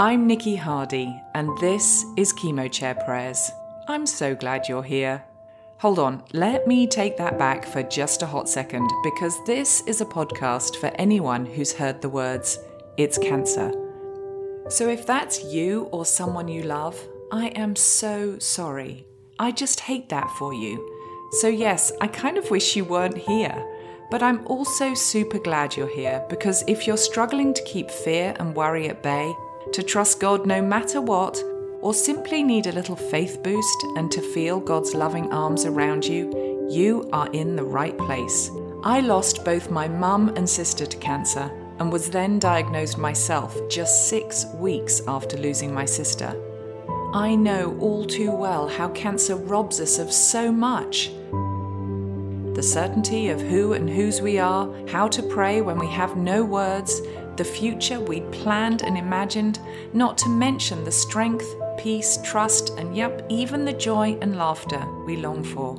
I'm Nikki Hardy, and this is Chemo Chair Prayers. I'm so glad you're here. Hold on, let me take that back for just a hot second because this is a podcast for anyone who's heard the words, it's cancer. So if that's you or someone you love, I am so sorry. I just hate that for you. So, yes, I kind of wish you weren't here. But I'm also super glad you're here because if you're struggling to keep fear and worry at bay, to trust God no matter what, or simply need a little faith boost and to feel God's loving arms around you, you are in the right place. I lost both my mum and sister to cancer and was then diagnosed myself just six weeks after losing my sister. I know all too well how cancer robs us of so much the certainty of who and whose we are, how to pray when we have no words, the future we'd planned and imagined, not to mention the strength, peace, trust, and yep, even the joy and laughter we long for.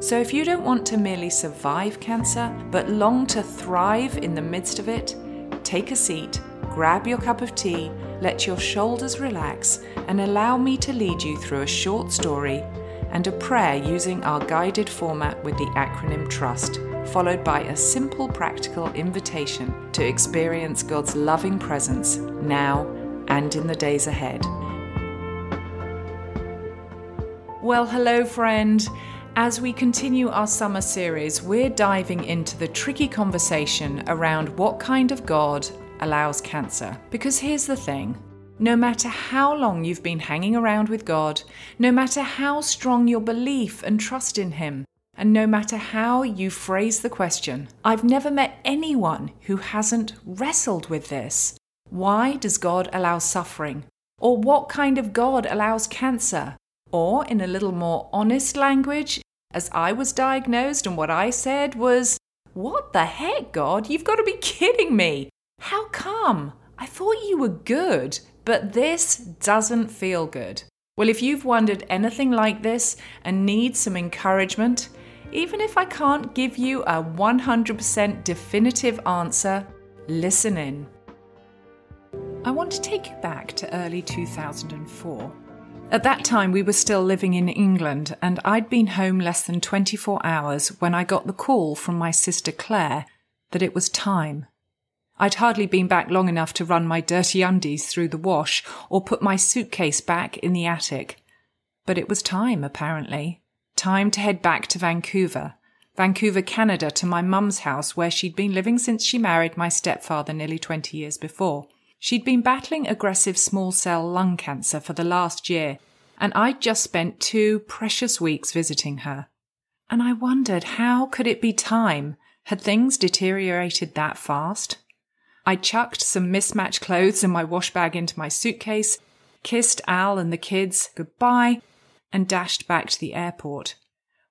So if you don't want to merely survive cancer, but long to thrive in the midst of it, take a seat, grab your cup of tea, let your shoulders relax, and allow me to lead you through a short story and a prayer using our guided format with the acronym TRUST, followed by a simple practical invitation to experience God's loving presence now and in the days ahead. Well, hello, friend. As we continue our summer series, we're diving into the tricky conversation around what kind of God allows cancer. Because here's the thing no matter how long you've been hanging around with God, no matter how strong your belief and trust in Him, and no matter how you phrase the question, I've never met anyone who hasn't wrestled with this. Why does God allow suffering? Or what kind of God allows cancer? Or, in a little more honest language, as I was diagnosed and what I said was, What the heck, God? You've got to be kidding me! How come? I thought you were good. But this doesn't feel good. Well, if you've wondered anything like this and need some encouragement, even if I can't give you a 100% definitive answer, listen in. I want to take you back to early 2004. At that time, we were still living in England, and I'd been home less than 24 hours when I got the call from my sister Claire that it was time I'd hardly been back long enough to run my dirty undies through the wash or put my suitcase back in the attic. But it was time, apparently. Time to head back to Vancouver. Vancouver, Canada, to my mum's house where she'd been living since she married my stepfather nearly 20 years before. She'd been battling aggressive small cell lung cancer for the last year, and I'd just spent two precious weeks visiting her. And I wondered how could it be time? Had things deteriorated that fast? I chucked some mismatched clothes and my wash bag into my suitcase, kissed Al and the kids goodbye, and dashed back to the airport.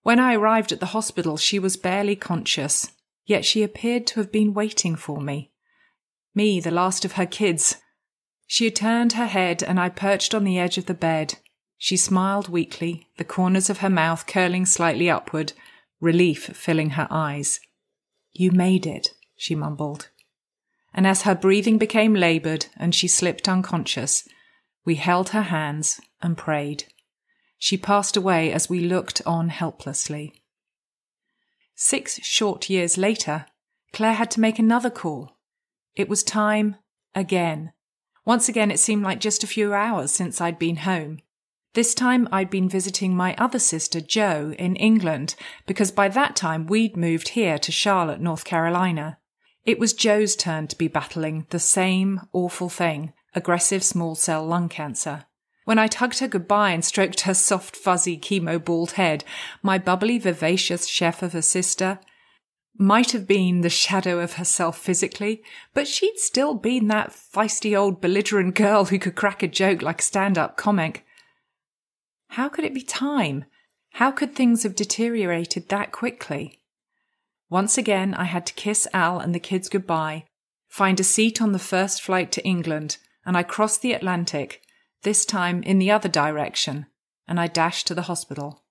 When I arrived at the hospital, she was barely conscious, yet she appeared to have been waiting for me. Me, the last of her kids. She had turned her head and I perched on the edge of the bed. She smiled weakly, the corners of her mouth curling slightly upward, relief filling her eyes. You made it, she mumbled and as her breathing became laboured and she slipped unconscious, we held her hands and prayed. She passed away as we looked on helplessly. Six short years later, Claire had to make another call. It was time again. Once again, it seemed like just a few hours since I'd been home. This time I'd been visiting my other sister, Jo, in England, because by that time we'd moved here to Charlotte, North Carolina. It was Jo's turn to be battling the same awful thing aggressive small cell lung cancer. When I tugged her goodbye and stroked her soft, fuzzy, chemo bald head, my bubbly, vivacious chef of a sister might have been the shadow of herself physically, but she'd still been that feisty old belligerent girl who could crack a joke like a stand up comic. How could it be time? How could things have deteriorated that quickly? Once again, I had to kiss Al and the kids goodbye, find a seat on the first flight to England, and I crossed the Atlantic, this time in the other direction, and I dashed to the hospital.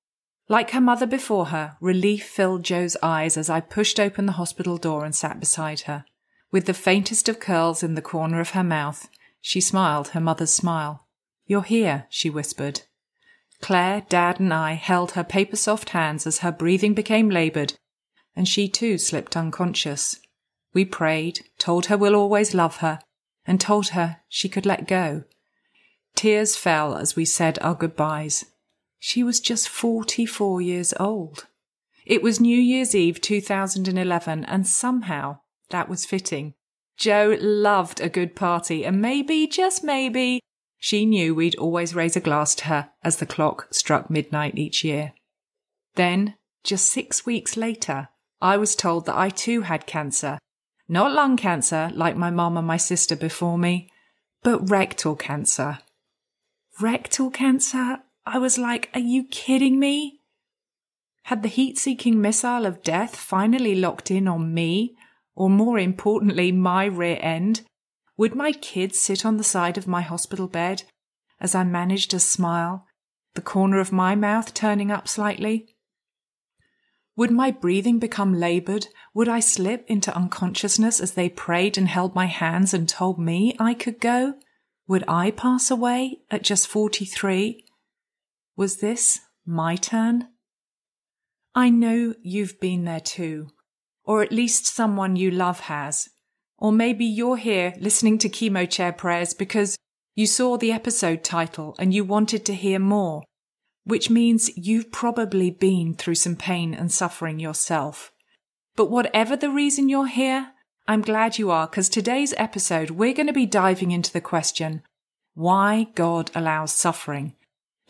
Like her mother before her, relief filled Jo's eyes as I pushed open the hospital door and sat beside her. With the faintest of curls in the corner of her mouth, She smiled her mother's smile. You're here, she whispered. Claire, Dad, and I held her paper soft hands as her breathing became laboured, and she too slipped unconscious. We prayed, told her we'll always love her, and told her she could let go. Tears fell as we said our goodbyes. She was just 44 years old. It was New Year's Eve 2011, and somehow that was fitting. Jo loved a good party, and maybe, just maybe, she knew we'd always raise a glass to her as the clock struck midnight each year. Then, just six weeks later, I was told that I too had cancer. Not lung cancer, like my mum and my sister before me, but rectal cancer. Rectal cancer? I was like, are you kidding me? Had the heat seeking missile of death finally locked in on me, or more importantly, my rear end? Would my kids sit on the side of my hospital bed as I managed a smile, the corner of my mouth turning up slightly? Would my breathing become laboured? Would I slip into unconsciousness as they prayed and held my hands and told me I could go? Would I pass away at just 43? Was this my turn? I know you've been there too, or at least someone you love has. Or maybe you're here listening to chemo chair prayers because you saw the episode title and you wanted to hear more, which means you've probably been through some pain and suffering yourself. But whatever the reason you're here, I'm glad you are because today's episode we're going to be diving into the question why God allows suffering.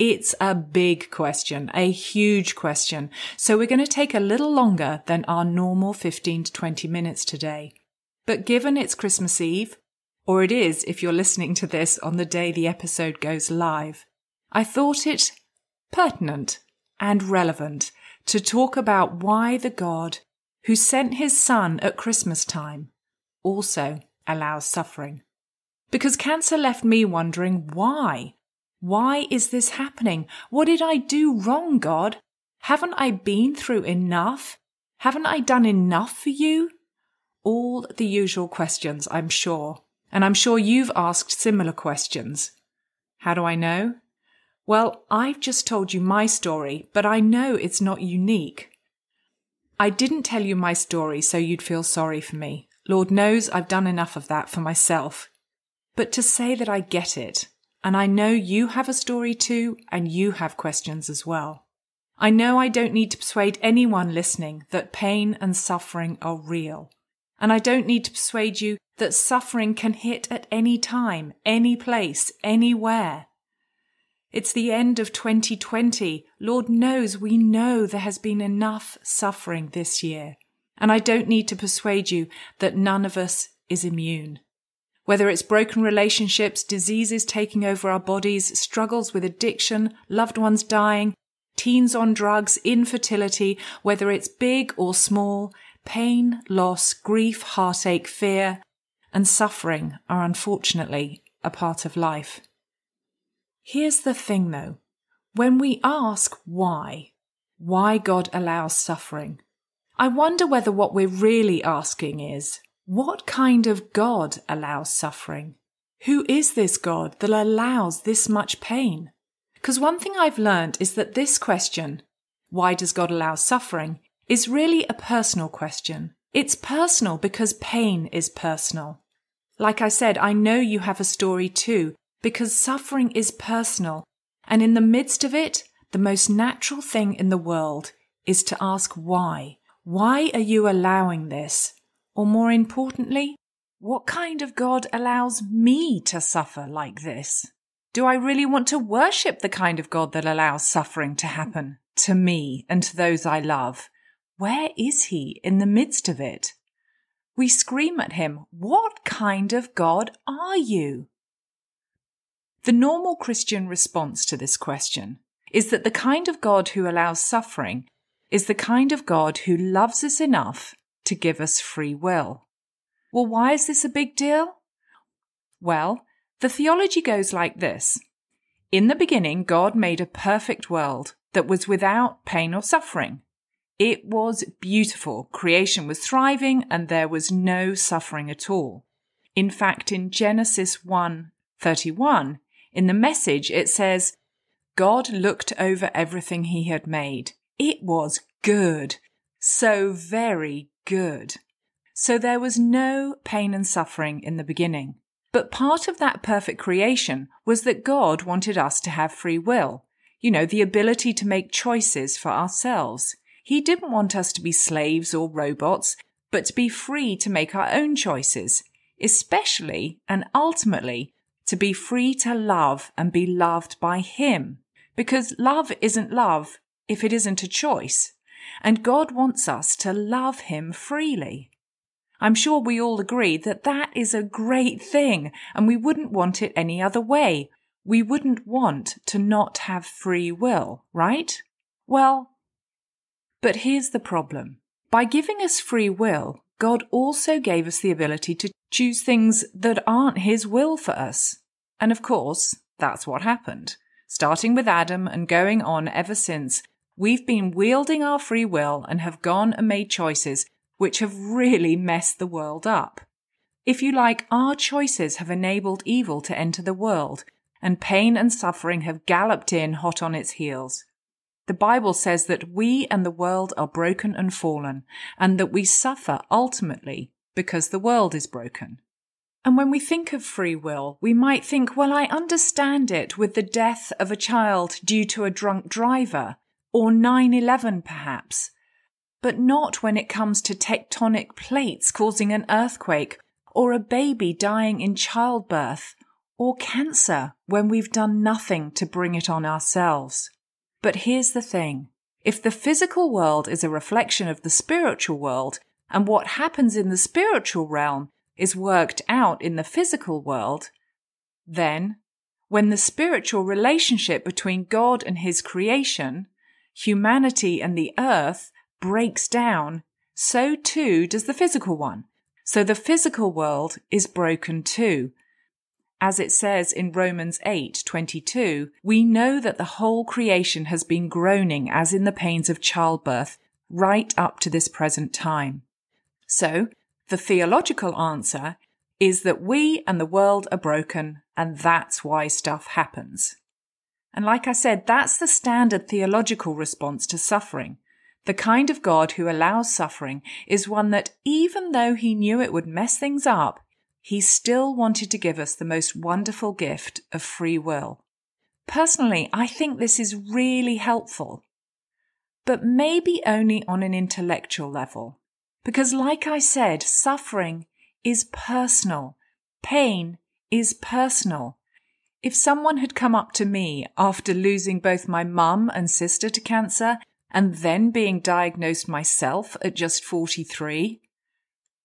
It's a big question, a huge question. So we're going to take a little longer than our normal 15 to 20 minutes today. But given it's Christmas Eve, or it is if you're listening to this on the day the episode goes live, I thought it pertinent and relevant to talk about why the God who sent his son at Christmas time also allows suffering. Because cancer left me wondering why. Why is this happening? What did I do wrong, God? Haven't I been through enough? Haven't I done enough for you? all the usual questions, I'm sure. And I'm sure you've asked similar questions. How do I know? Well, I've just told you my story, but I know it's not unique. I didn't tell you my story so you'd feel sorry for me. Lord knows I've done enough of that for myself. But to say that I get it, and I know you have a story too, and you have questions as well. I know I don't need to persuade anyone listening that pain and suffering are real. And I don't need to persuade you that suffering can hit at any time, any place, anywhere. It's the end of 2020. Lord knows we know there has been enough suffering this year. And I don't need to persuade you that none of us is immune. Whether it's broken relationships, diseases taking over our bodies, struggles with addiction, loved ones dying, teens on drugs, infertility, whether it's big or small, Pain, loss, grief, heartache, fear, and suffering are unfortunately a part of life. Here's the thing though. When we ask why, why God allows suffering, I wonder whether what we're really asking is, what kind of God allows suffering? Who is this God that allows this much pain? Because one thing I've learned is that this question, why does God allow suffering, is really a personal question. It's personal because pain is personal. Like I said, I know you have a story too, because suffering is personal. And in the midst of it, the most natural thing in the world is to ask why. Why are you allowing this? Or more importantly, what kind of God allows me to suffer like this? Do I really want to worship the kind of God that allows suffering to happen to me and to those I love? Where is he in the midst of it? We scream at him, What kind of God are you? The normal Christian response to this question is that the kind of God who allows suffering is the kind of God who loves us enough to give us free will. Well, why is this a big deal? Well, the theology goes like this. In the beginning, God made a perfect world that was without pain or suffering. It was beautiful. Creation was thriving and there was no suffering at all. In fact, in Genesis 1 31, in the message, it says, God looked over everything he had made. It was good. So very good. So there was no pain and suffering in the beginning. But part of that perfect creation was that God wanted us to have free will. You know, the ability to make choices for ourselves. He didn't want us to be slaves or robots, but to be free to make our own choices, especially and ultimately to be free to love and be loved by Him. Because love isn't love if it isn't a choice. And God wants us to love Him freely. I'm sure we all agree that that is a great thing and we wouldn't want it any other way. We wouldn't want to not have free will, right? Well, but here's the problem. By giving us free will, God also gave us the ability to choose things that aren't His will for us. And of course, that's what happened. Starting with Adam and going on ever since, we've been wielding our free will and have gone and made choices which have really messed the world up. If you like, our choices have enabled evil to enter the world, and pain and suffering have galloped in hot on its heels. The Bible says that we and the world are broken and fallen, and that we suffer ultimately because the world is broken. And when we think of free will, we might think, well, I understand it with the death of a child due to a drunk driver, or 9 11 perhaps but not when it comes to tectonic plates causing an earthquake, or a baby dying in childbirth, or cancer when we've done nothing to bring it on ourselves. But here's the thing. If the physical world is a reflection of the spiritual world, and what happens in the spiritual realm is worked out in the physical world, then, when the spiritual relationship between God and His creation, humanity and the earth breaks down, so too does the physical one. So the physical world is broken too. As it says in Romans 8:22, we know that the whole creation has been groaning as in the pains of childbirth right up to this present time. So, the theological answer is that we and the world are broken and that's why stuff happens. And like I said, that's the standard theological response to suffering. The kind of God who allows suffering is one that, even though he knew it would mess things up, he still wanted to give us the most wonderful gift of free will. Personally, I think this is really helpful, but maybe only on an intellectual level. Because, like I said, suffering is personal, pain is personal. If someone had come up to me after losing both my mum and sister to cancer and then being diagnosed myself at just 43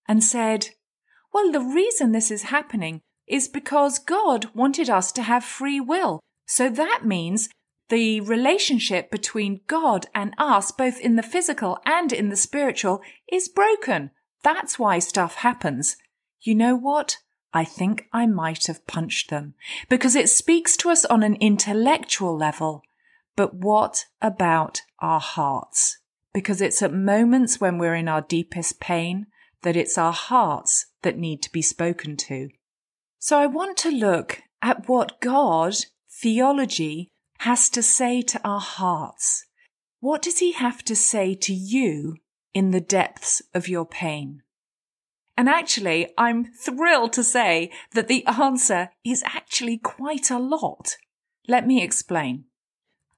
and said, Well, the reason this is happening is because God wanted us to have free will. So that means the relationship between God and us, both in the physical and in the spiritual, is broken. That's why stuff happens. You know what? I think I might have punched them because it speaks to us on an intellectual level. But what about our hearts? Because it's at moments when we're in our deepest pain that it's our hearts that need to be spoken to. So I want to look at what God, theology, has to say to our hearts. What does he have to say to you in the depths of your pain? And actually, I'm thrilled to say that the answer is actually quite a lot. Let me explain.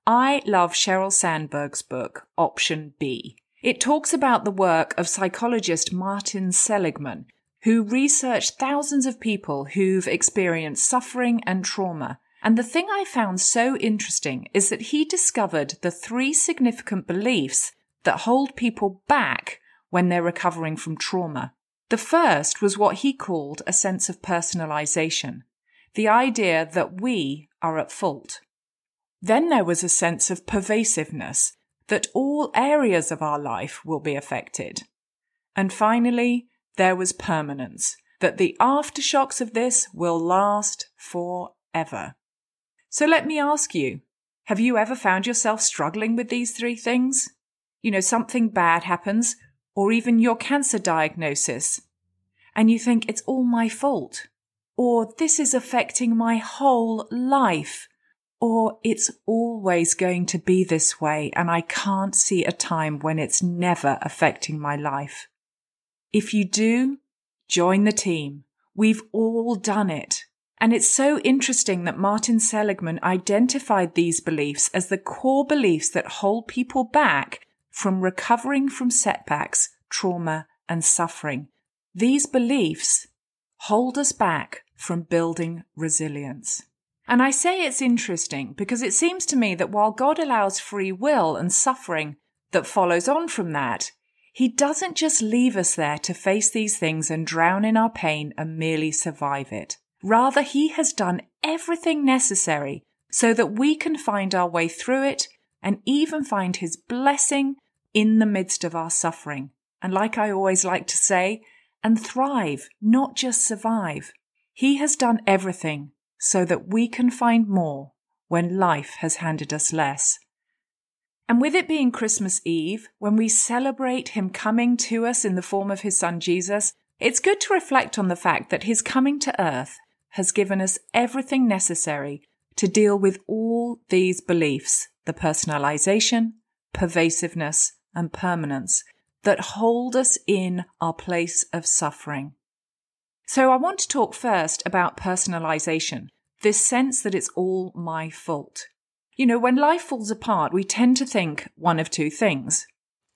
I love Sheryl Sandberg's book, Option B. It talks about the work of psychologist Martin Seligman, who researched thousands of people who've experienced suffering and trauma. And the thing I found so interesting is that he discovered the three significant beliefs that hold people back when they're recovering from trauma. The first was what he called a sense of personalization, the idea that we are at fault. Then there was a sense of pervasiveness, that all areas of our life will be affected. And finally, there was permanence, that the aftershocks of this will last forever. So let me ask you, have you ever found yourself struggling with these three things? You know, something bad happens, or even your cancer diagnosis, and you think it's all my fault. or this is affecting my whole life, or it's always going to be this way and I can't see a time when it's never affecting my life. If you do, join the team. We've all done it. And it's so interesting that Martin Seligman identified these beliefs as the core beliefs that hold people back from recovering from setbacks, trauma, and suffering. These beliefs hold us back from building resilience. And I say it's interesting because it seems to me that while God allows free will and suffering that follows on from that, He doesn't just leave us there to face these things and drown in our pain and merely survive it. Rather, He has done everything necessary so that we can find our way through it and even find His blessing in the midst of our suffering. And like I always like to say, and thrive, not just survive. He has done everything so that we can find more when life has handed us less. And with it being Christmas Eve, when we celebrate Him coming to us in the form of His Son Jesus, it's good to reflect on the fact that His coming to earth has given us everything necessary to deal with all these beliefs the personalization, pervasiveness, and permanence that hold us in our place of suffering. So I want to talk first about personalization, this sense that it's all my fault. You know, when life falls apart, we tend to think one of two things.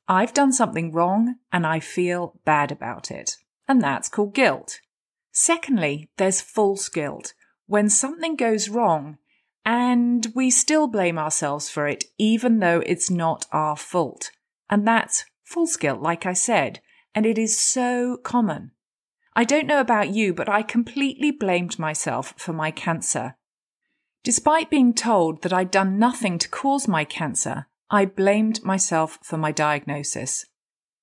I've done something wrong and I feel bad about it. And that's called guilt. Secondly, there's false guilt. When something goes wrong and we still blame ourselves for it, even though it's not our fault. And that's false guilt, like I said. And it is so common. I don't know about you, but I completely blamed myself for my cancer. Despite being told that I'd done nothing to cause my cancer, I blamed myself for my diagnosis.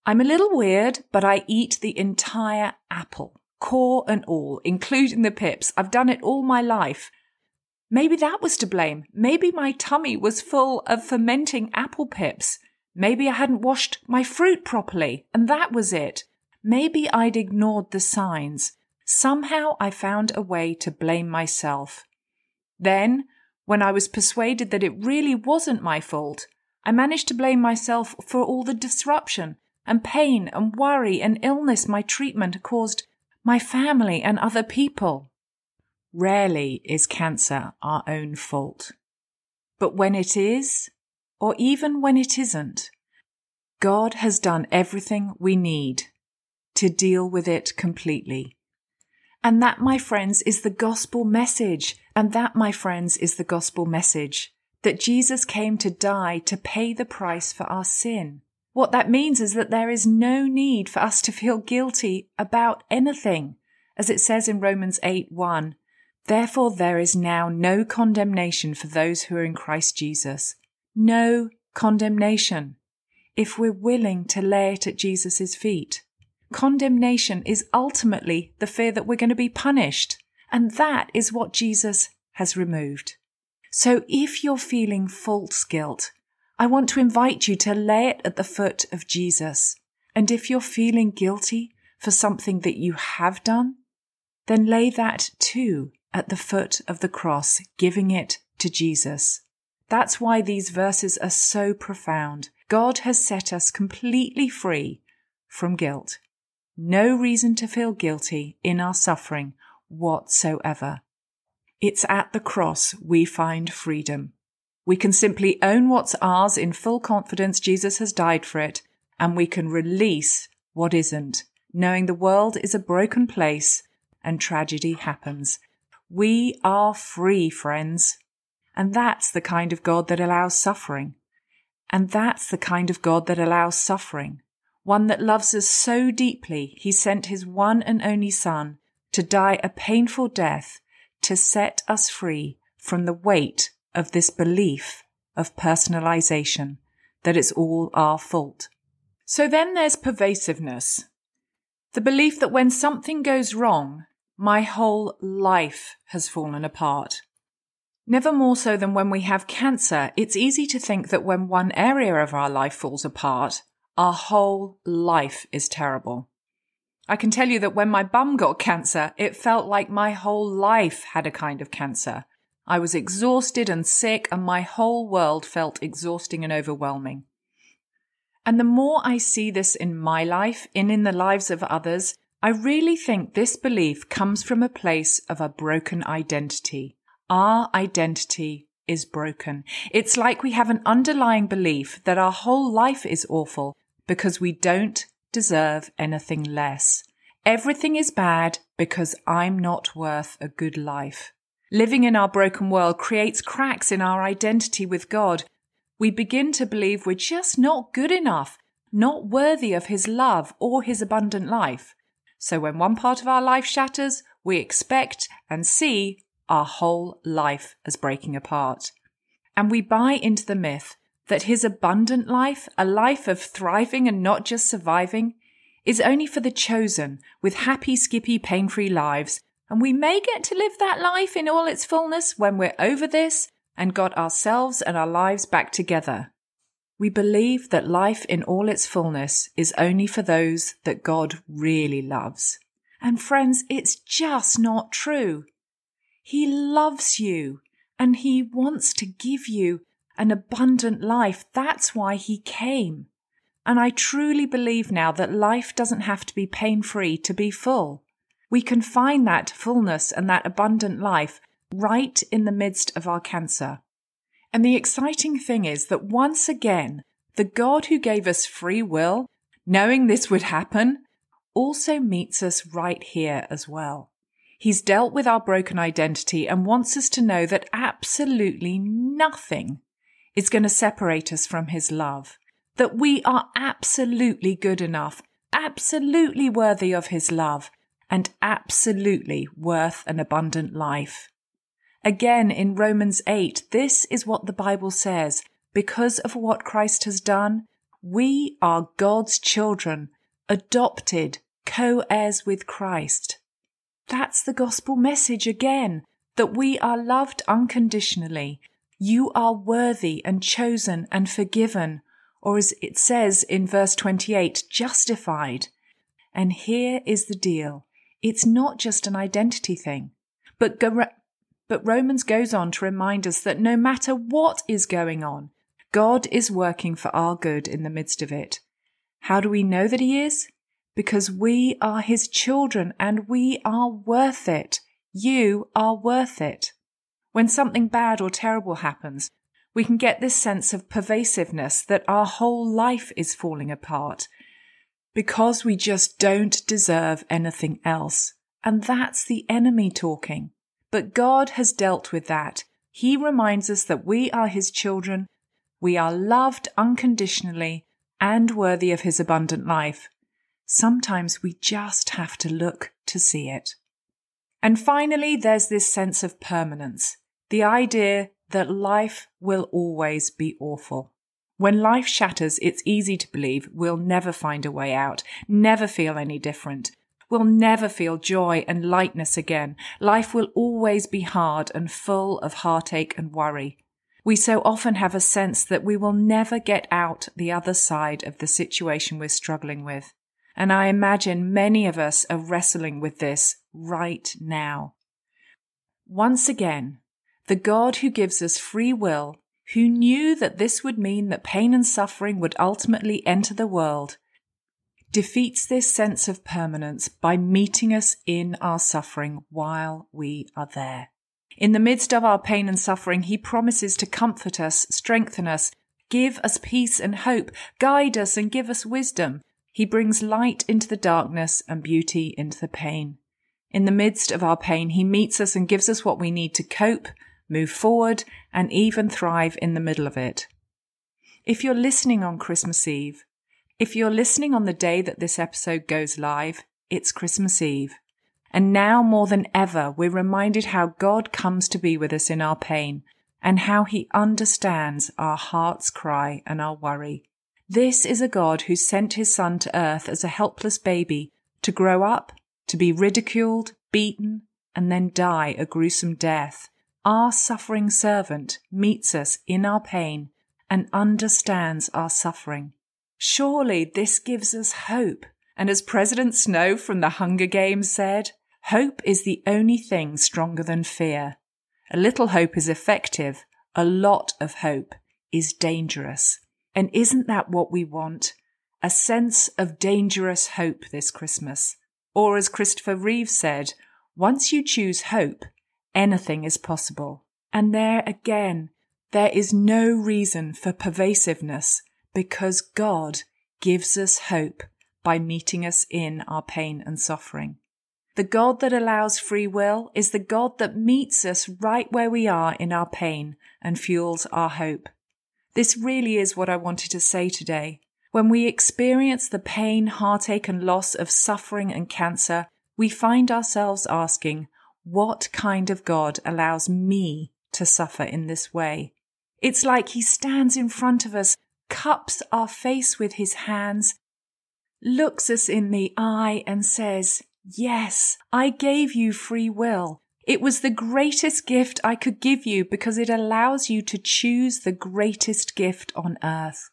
I'm a little weird, but I eat the entire apple, core and all, including the pips. I've done it all my life. Maybe that was to blame. Maybe my tummy was full of fermenting apple pips. Maybe I hadn't washed my fruit properly, and that was it. Maybe I'd ignored the signs. Somehow I found a way to blame myself. Then, when I was persuaded that it really wasn't my fault, I managed to blame myself for all the disruption and pain and worry and illness my treatment caused my family and other people. Rarely is cancer our own fault. But when it is, or even when it isn't, God has done everything we need to deal with it completely. And that, my friends, is the gospel message. And that, my friends, is the gospel message that Jesus came to die to pay the price for our sin. What that means is that there is no need for us to feel guilty about anything. As it says in Romans 8 1, Therefore there is now no condemnation for those who are in Christ Jesus. No condemnation. If we're willing to lay it at Jesus' feet. Condemnation is ultimately the fear that we're going to be punished. And that is what Jesus has removed. So if you're feeling false guilt, I want to invite you to lay it at the foot of Jesus. And if you're feeling guilty for something that you have done, then lay that too at the foot of the cross, giving it to Jesus. That's why these verses are so profound. God has set us completely free from guilt no reason to feel guilty in our suffering whatsoever. It's at the cross we find freedom. We can simply own what's ours in full confidence Jesus has died for it, and we can release what isn't, knowing the world is a broken place and tragedy happens. We are free, friends. And that's the kind of God that allows suffering. And that's the kind of God that allows suffering one that loves us so deeply, he sent his one and only Son to die a painful death to set us free from the weight of this belief of personalization, that it's all our fault. So then there's pervasiveness. The belief that when something goes wrong, my whole life has fallen apart. Never more so than when we have cancer, it's easy to think that when one area of our life falls apart, our whole life is terrible. I can tell you that when my bum got cancer, it felt like my whole life had a kind of cancer. I was exhausted and sick, and my whole world felt exhausting and overwhelming. And the more I see this in my life and in the lives of others, I really think this belief comes from a place of a broken identity. Our identity is broken. It's like we have an underlying belief that our whole life is awful because we don't deserve anything less. Everything is bad because I'm not worth a good life. Living in our broken world creates cracks in our identity with God. We begin to believe we're just not good enough, not worthy of His love or His abundant life. So when one part of our life shatters, we expect and see our whole life as breaking apart. And we buy into the myth that His abundant life, a life of thriving and not just surviving, is only for the chosen with happy, skippy, pain free lives, and we may get to live that life in all its fullness when we're over this and got ourselves and our lives back together. We believe that life in all its fullness is only for those that God really loves. And friends, it's just not true. He loves you and he wants to give you an abundant life. That's why he came. And I truly believe now that life doesn't have to be pain free to be full. We can find that fullness and that abundant life right in the midst of our cancer. And the exciting thing is that once again, the God who gave us free will, knowing this would happen, also meets us right here as well. He's dealt with our broken identity and wants us to know that absolutely nothing is going to separate us from his love that we are absolutely good enough, absolutely worthy of His love, and absolutely worth an abundant life. Again, in Romans 8, this is what the Bible says. Because of what Christ has done, we are God's children, adopted, co heirs with Christ. That's the gospel message again that we are loved unconditionally. You are worthy and chosen and forgiven or as it says in verse 28, justified. And here is the deal. It's not just an identity thing, but, but Romans goes on to remind us that no matter what is going on, God is working for our good in the midst of it. How do we know that He is? Because we are His children and we are worth it. You are worth it. When something bad or terrible happens, we can get this sense of pervasiveness that our whole life is falling apart because we just don't deserve anything else. And that's the enemy talking. But God has dealt with that. He reminds us that we are His children, we are loved unconditionally and worthy of His abundant life. Sometimes we just have to look to see it. And finally, there's this sense of permanence. The idea that life will always be awful. When life shatters, it's easy to believe we'll never find a way out, never feel any different. We'll never feel joy and lightness again. Life will always be hard and full of heartache and worry. We so often have a sense that we will never get out the other side of the situation we're struggling with. And I imagine many of us are wrestling with this right now. Once again, the God who gives us free will, who knew that this would mean that pain and suffering would ultimately enter the world, defeats this sense of permanence by meeting us in our suffering while we are there. In the midst of our pain and suffering, he promises to comfort us, strengthen us, give us peace and hope, guide us and give us wisdom. He brings light into the darkness and beauty into the pain. In the midst of our pain, he meets us and gives us what we need to cope, move forward, and even thrive in the middle of it. If you're listening on Christmas Eve, if you're listening on the day that this episode goes live, it's Christmas Eve. And now more than ever, we're reminded how God comes to be with us in our pain and how he understands our heart's cry and our worry. This is a God who sent his son to earth as a helpless baby to grow up, to be ridiculed, beaten, and then die a gruesome death our suffering servant meets us in our pain and understands our suffering. Surely this gives us hope And as President Snow from the Hunger Games said, hope is the only thing stronger than fear. A little hope is effective, a lot of hope is dangerous. And isn't that what we want? A sense of dangerous hope this Christmas. Or as Christopher Reeve said, once you choose hope, anything is possible. And there again, there is no reason for pervasiveness because God gives us hope by meeting us in our pain and suffering. The God that allows free will is the God that meets us right where we are in our pain and fuels our hope. This really is what I wanted to say today. When we experience the pain, heartache, and loss of suffering and cancer, we find ourselves asking, what kind of God allows me to suffer in this way? It's like he stands in front of us, cups our face with his hands, looks us in the eye and says, Yes, I gave you free will. It was the greatest gift I could give you because it allows you to choose the greatest gift on earth.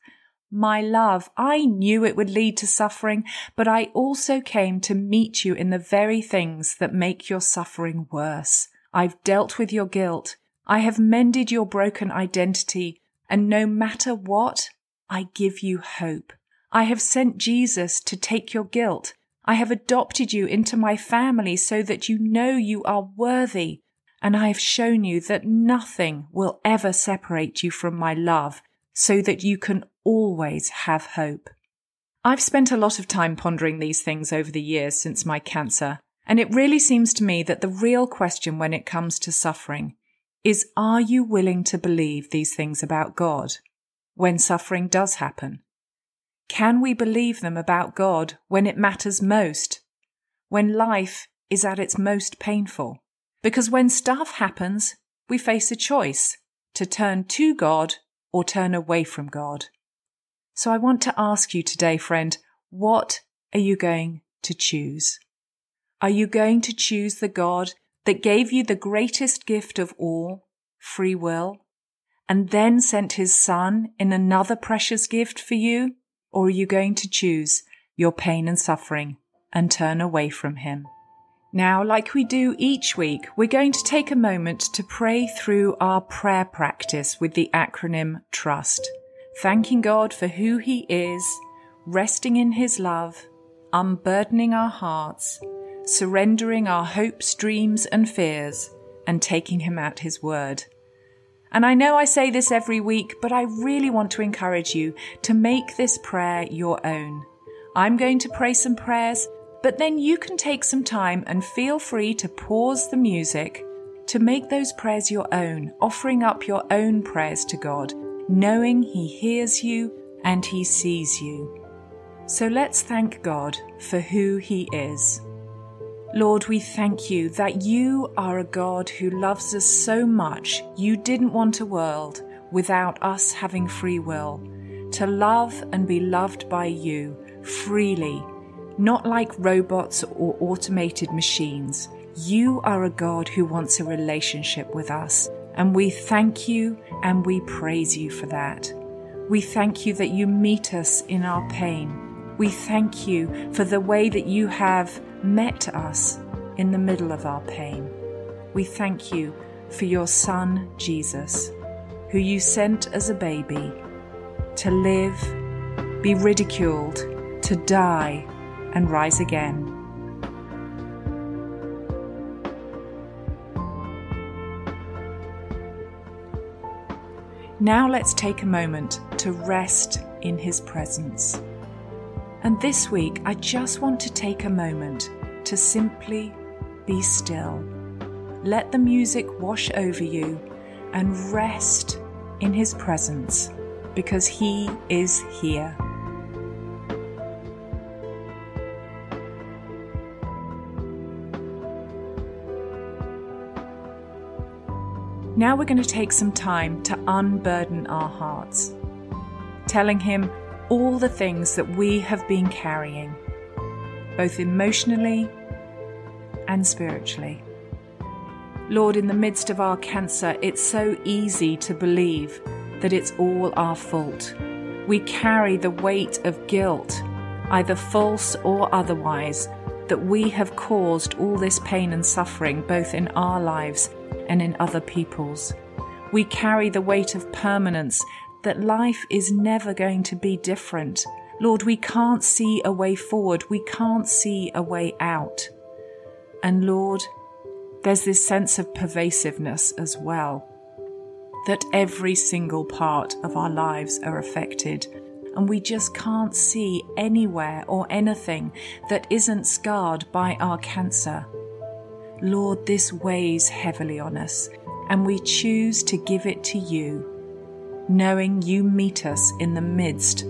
My love, I knew it would lead to suffering, but I also came to meet you in the very things that make your suffering worse. I've dealt with your guilt. I have mended your broken identity. And no matter what, I give you hope. I have sent Jesus to take your guilt. I have adopted you into my family so that you know you are worthy. And I have shown you that nothing will ever separate you from my love so that you can always have hope. I've spent a lot of time pondering these things over the years since my cancer, and it really seems to me that the real question when it comes to suffering is are you willing to believe these things about God when suffering does happen? Can we believe them about God when it matters most? When life is at its most painful? Because when stuff happens, we face a choice to turn to God or turn away from God. So I want to ask you today, friend, what are you going to choose? Are you going to choose the God that gave you the greatest gift of all, free will, and then sent his son in another precious gift for you? Or are you going to choose your pain and suffering and turn away from him? Now, like we do each week, we're going to take a moment to pray through our prayer practice with the acronym TRUST, thanking God for who He is, resting in His love, unburdening our hearts, surrendering our hopes, dreams, and fears, and taking Him at His word. And I know I say this every week, but I really want to encourage you to make this prayer your own. I'm going to pray some prayers but then you can take some time and feel free to pause the music to make those prayers your own, offering up your own prayers to God, knowing He hears you and He sees you. So let's thank God for who He is. Lord, we thank you that you are a God who loves us so much you didn't want a world without us having free will, to love and be loved by you freely not like robots or automated machines. You are a God who wants a relationship with us, and we thank you and we praise you for that. We thank you that you meet us in our pain. We thank you for the way that you have met us in the middle of our pain. We thank you for your Son, Jesus, who you sent as a baby to live, be ridiculed, to die and rise again. Now let's take a moment to rest in His presence. And this week, I just want to take a moment to simply be still. Let the music wash over you and rest in His presence because He is here. Now we're going to take some time to unburden our hearts, telling Him all the things that we have been carrying, both emotionally and spiritually. Lord, in the midst of our cancer, it's so easy to believe that it's all our fault. We carry the weight of guilt either false or otherwise, that we have caused all this pain and suffering both in our lives and in other people's. We carry the weight of permanence that life is never going to be different. Lord, we can't see a way forward, we can't see a way out. And Lord, there's this sense of pervasiveness as well, that every single part of our lives are affected, and we just can't see anywhere or anything that isn't scarred by our cancer. Lord, this weighs heavily on us, and we choose to give it to you knowing you meet us in the midst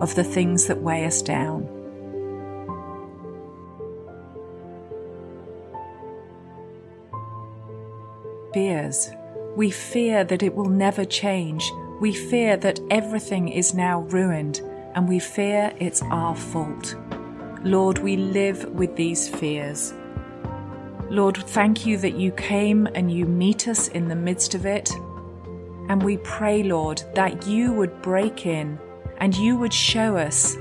of the things that weigh us down. Fears. We fear that it will never change. We fear that everything is now ruined, and we fear it's our fault. Lord, we live with these fears. Lord, thank you that you came and you meet us in the midst of it and we pray, Lord, that you would break in and you would show us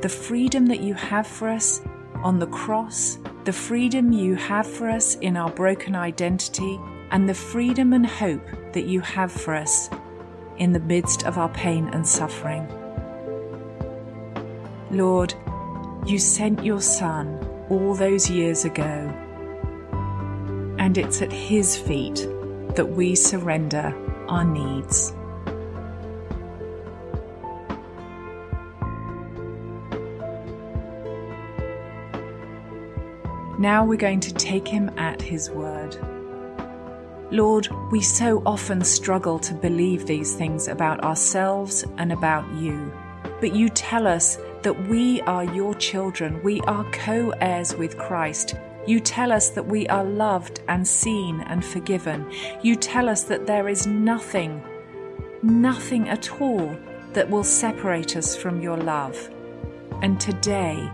the freedom that you have for us on the cross, the freedom you have for us in our broken identity, and the freedom and hope that you have for us in the midst of our pain and suffering. Lord, you sent your Son all those years ago, and it's at His feet that we surrender our needs. Now we're going to take him at his word. Lord, we so often struggle to believe these things about ourselves and about you. But you tell us that we are your children, we are co heirs with Christ, you tell us that we are loved and seen and forgiven. You tell us that there is nothing, nothing at all that will separate us from your love. And today,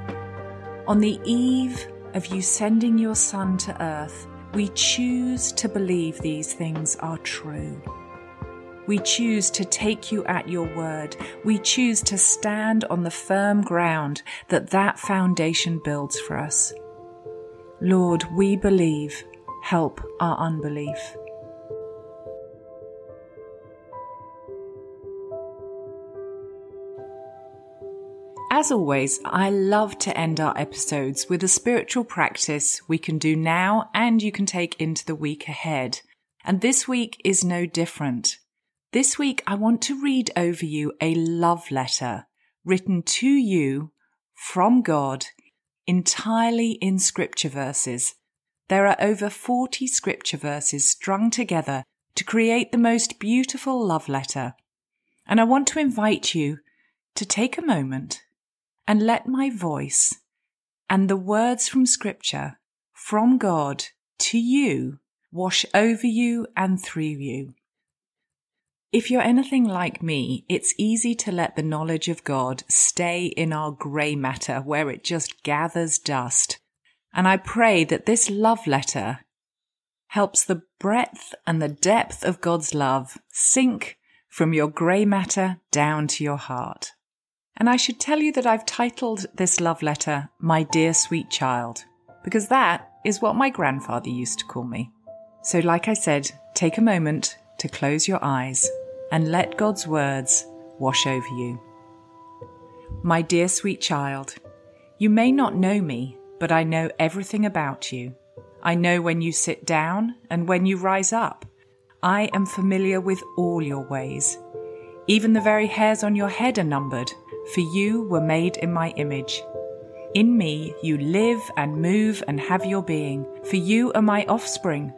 on the eve of you sending your Son to earth, we choose to believe these things are true. We choose to take you at your word. We choose to stand on the firm ground that that foundation builds for us. Lord, we believe, help our unbelief. As always, I love to end our episodes with a spiritual practice we can do now and you can take into the week ahead. And this week is no different. This week, I want to read over you a love letter written to you from God entirely in scripture verses. There are over 40 scripture verses strung together to create the most beautiful love letter. And I want to invite you to take a moment and let my voice and the words from scripture from God to you wash over you and through you. If you're anything like me, it's easy to let the knowledge of God stay in our grey matter where it just gathers dust. And I pray that this love letter helps the breadth and the depth of God's love sink from your grey matter down to your heart. And I should tell you that I've titled this love letter, My Dear Sweet Child, because that is what my grandfather used to call me. So, like I said, take a moment to close your eyes and let God's words wash over you. My dear sweet child, you may not know me, but I know everything about you. I know when you sit down and when you rise up. I am familiar with all your ways. Even the very hairs on your head are numbered, for you were made in my image. In me you live and move and have your being, for you are my offspring.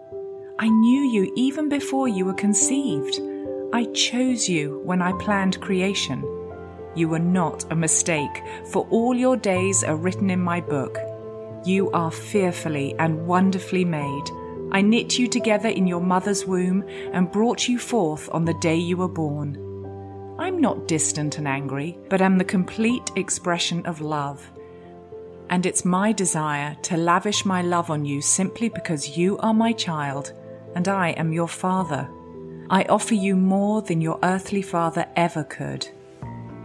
I knew you even before you were conceived. I chose you when I planned creation. You were not a mistake, for all your days are written in my book. You are fearfully and wonderfully made. I knit you together in your mother's womb and brought you forth on the day you were born. I'm not distant and angry, but am the complete expression of love. And it's my desire to lavish my love on you simply because you are my child and I am your father. I offer you more than your earthly father ever could.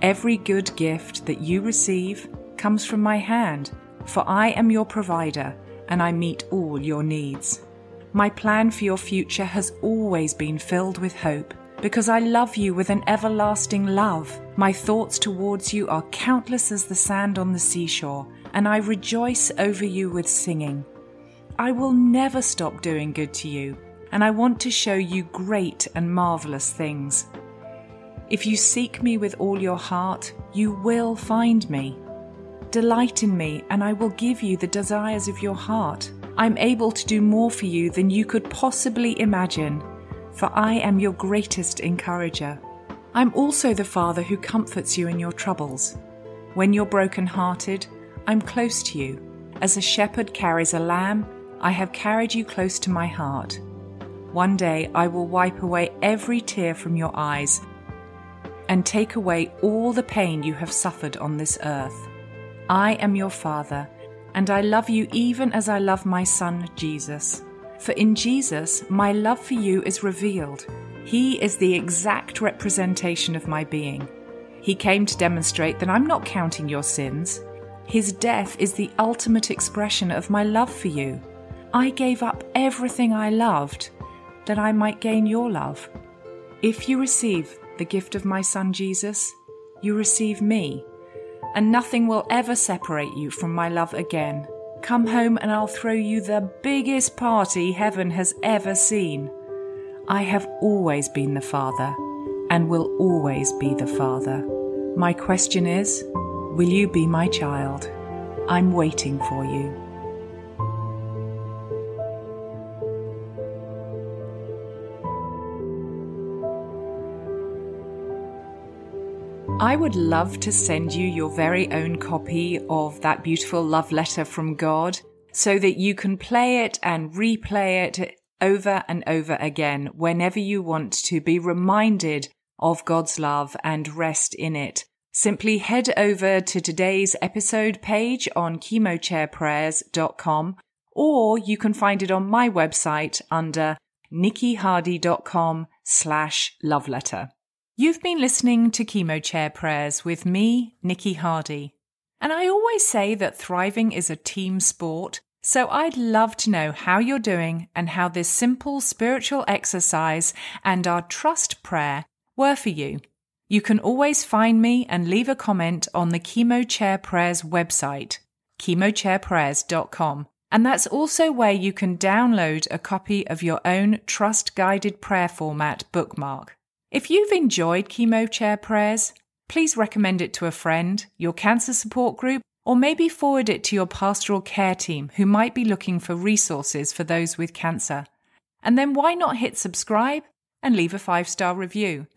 Every good gift that you receive comes from my hand, for I am your provider and I meet all your needs. My plan for your future has always been filled with hope because I love you with an everlasting love. My thoughts towards you are countless as the sand on the seashore, and I rejoice over you with singing. I will never stop doing good to you, and I want to show you great and marvelous things. If you seek me with all your heart, you will find me. Delight in me, and I will give you the desires of your heart. I'm able to do more for you than you could possibly imagine, for I am your greatest encourager. I'm also the Father who comforts you in your troubles. When you're broken-hearted, I'm close to you. As a shepherd carries a lamb, I have carried you close to my heart. One day I will wipe away every tear from your eyes and take away all the pain you have suffered on this earth. I am your Father, and I love you even as I love my Son, Jesus. For in Jesus, my love for you is revealed. He is the exact representation of my being. He came to demonstrate that I'm not counting your sins. His death is the ultimate expression of my love for you. I gave up everything I loved that I might gain your love. If you receive the gift of my Son Jesus, you receive me, and nothing will ever separate you from my love again. Come home and I'll throw you the biggest party heaven has ever seen. I have always been the Father and will always be the Father. My question is Will you be my child? I'm waiting for you. I would love to send you your very own copy of that beautiful love letter from God so that you can play it and replay it over and over again whenever you want to be reminded of God's love and rest in it. Simply head over to today's episode page on chemochairprayers.com or you can find it on my website under nikkihardy.com slash love letter. You've been listening to Chemo Chair Prayers with me, Nikki Hardy. And I always say that thriving is a team sport, so I'd love to know how you're doing and how this simple spiritual exercise and our trust prayer were for you. You can always find me and leave a comment on the Chemo Chair Prayers website, chemochairprayers.com. And that's also where you can download a copy of your own trust guided prayer format bookmark. If you've enjoyed Chemo Chair Prayers, please recommend it to a friend, your cancer support group, or maybe forward it to your pastoral care team who might be looking for resources for those with cancer. And then why not hit subscribe and leave a five star review?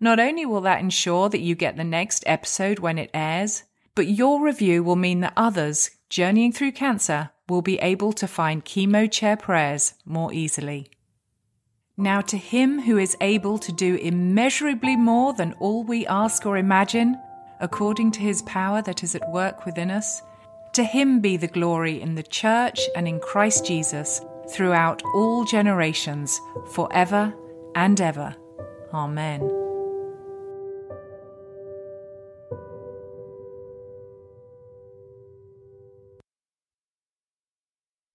Not only will that ensure that you get the next episode when it airs, but your review will mean that others journeying through cancer will be able to find chemo chair prayers more easily. Now, to him who is able to do immeasurably more than all we ask or imagine, according to his power that is at work within us, to him be the glory in the church and in Christ Jesus throughout all generations, forever and ever. Amen.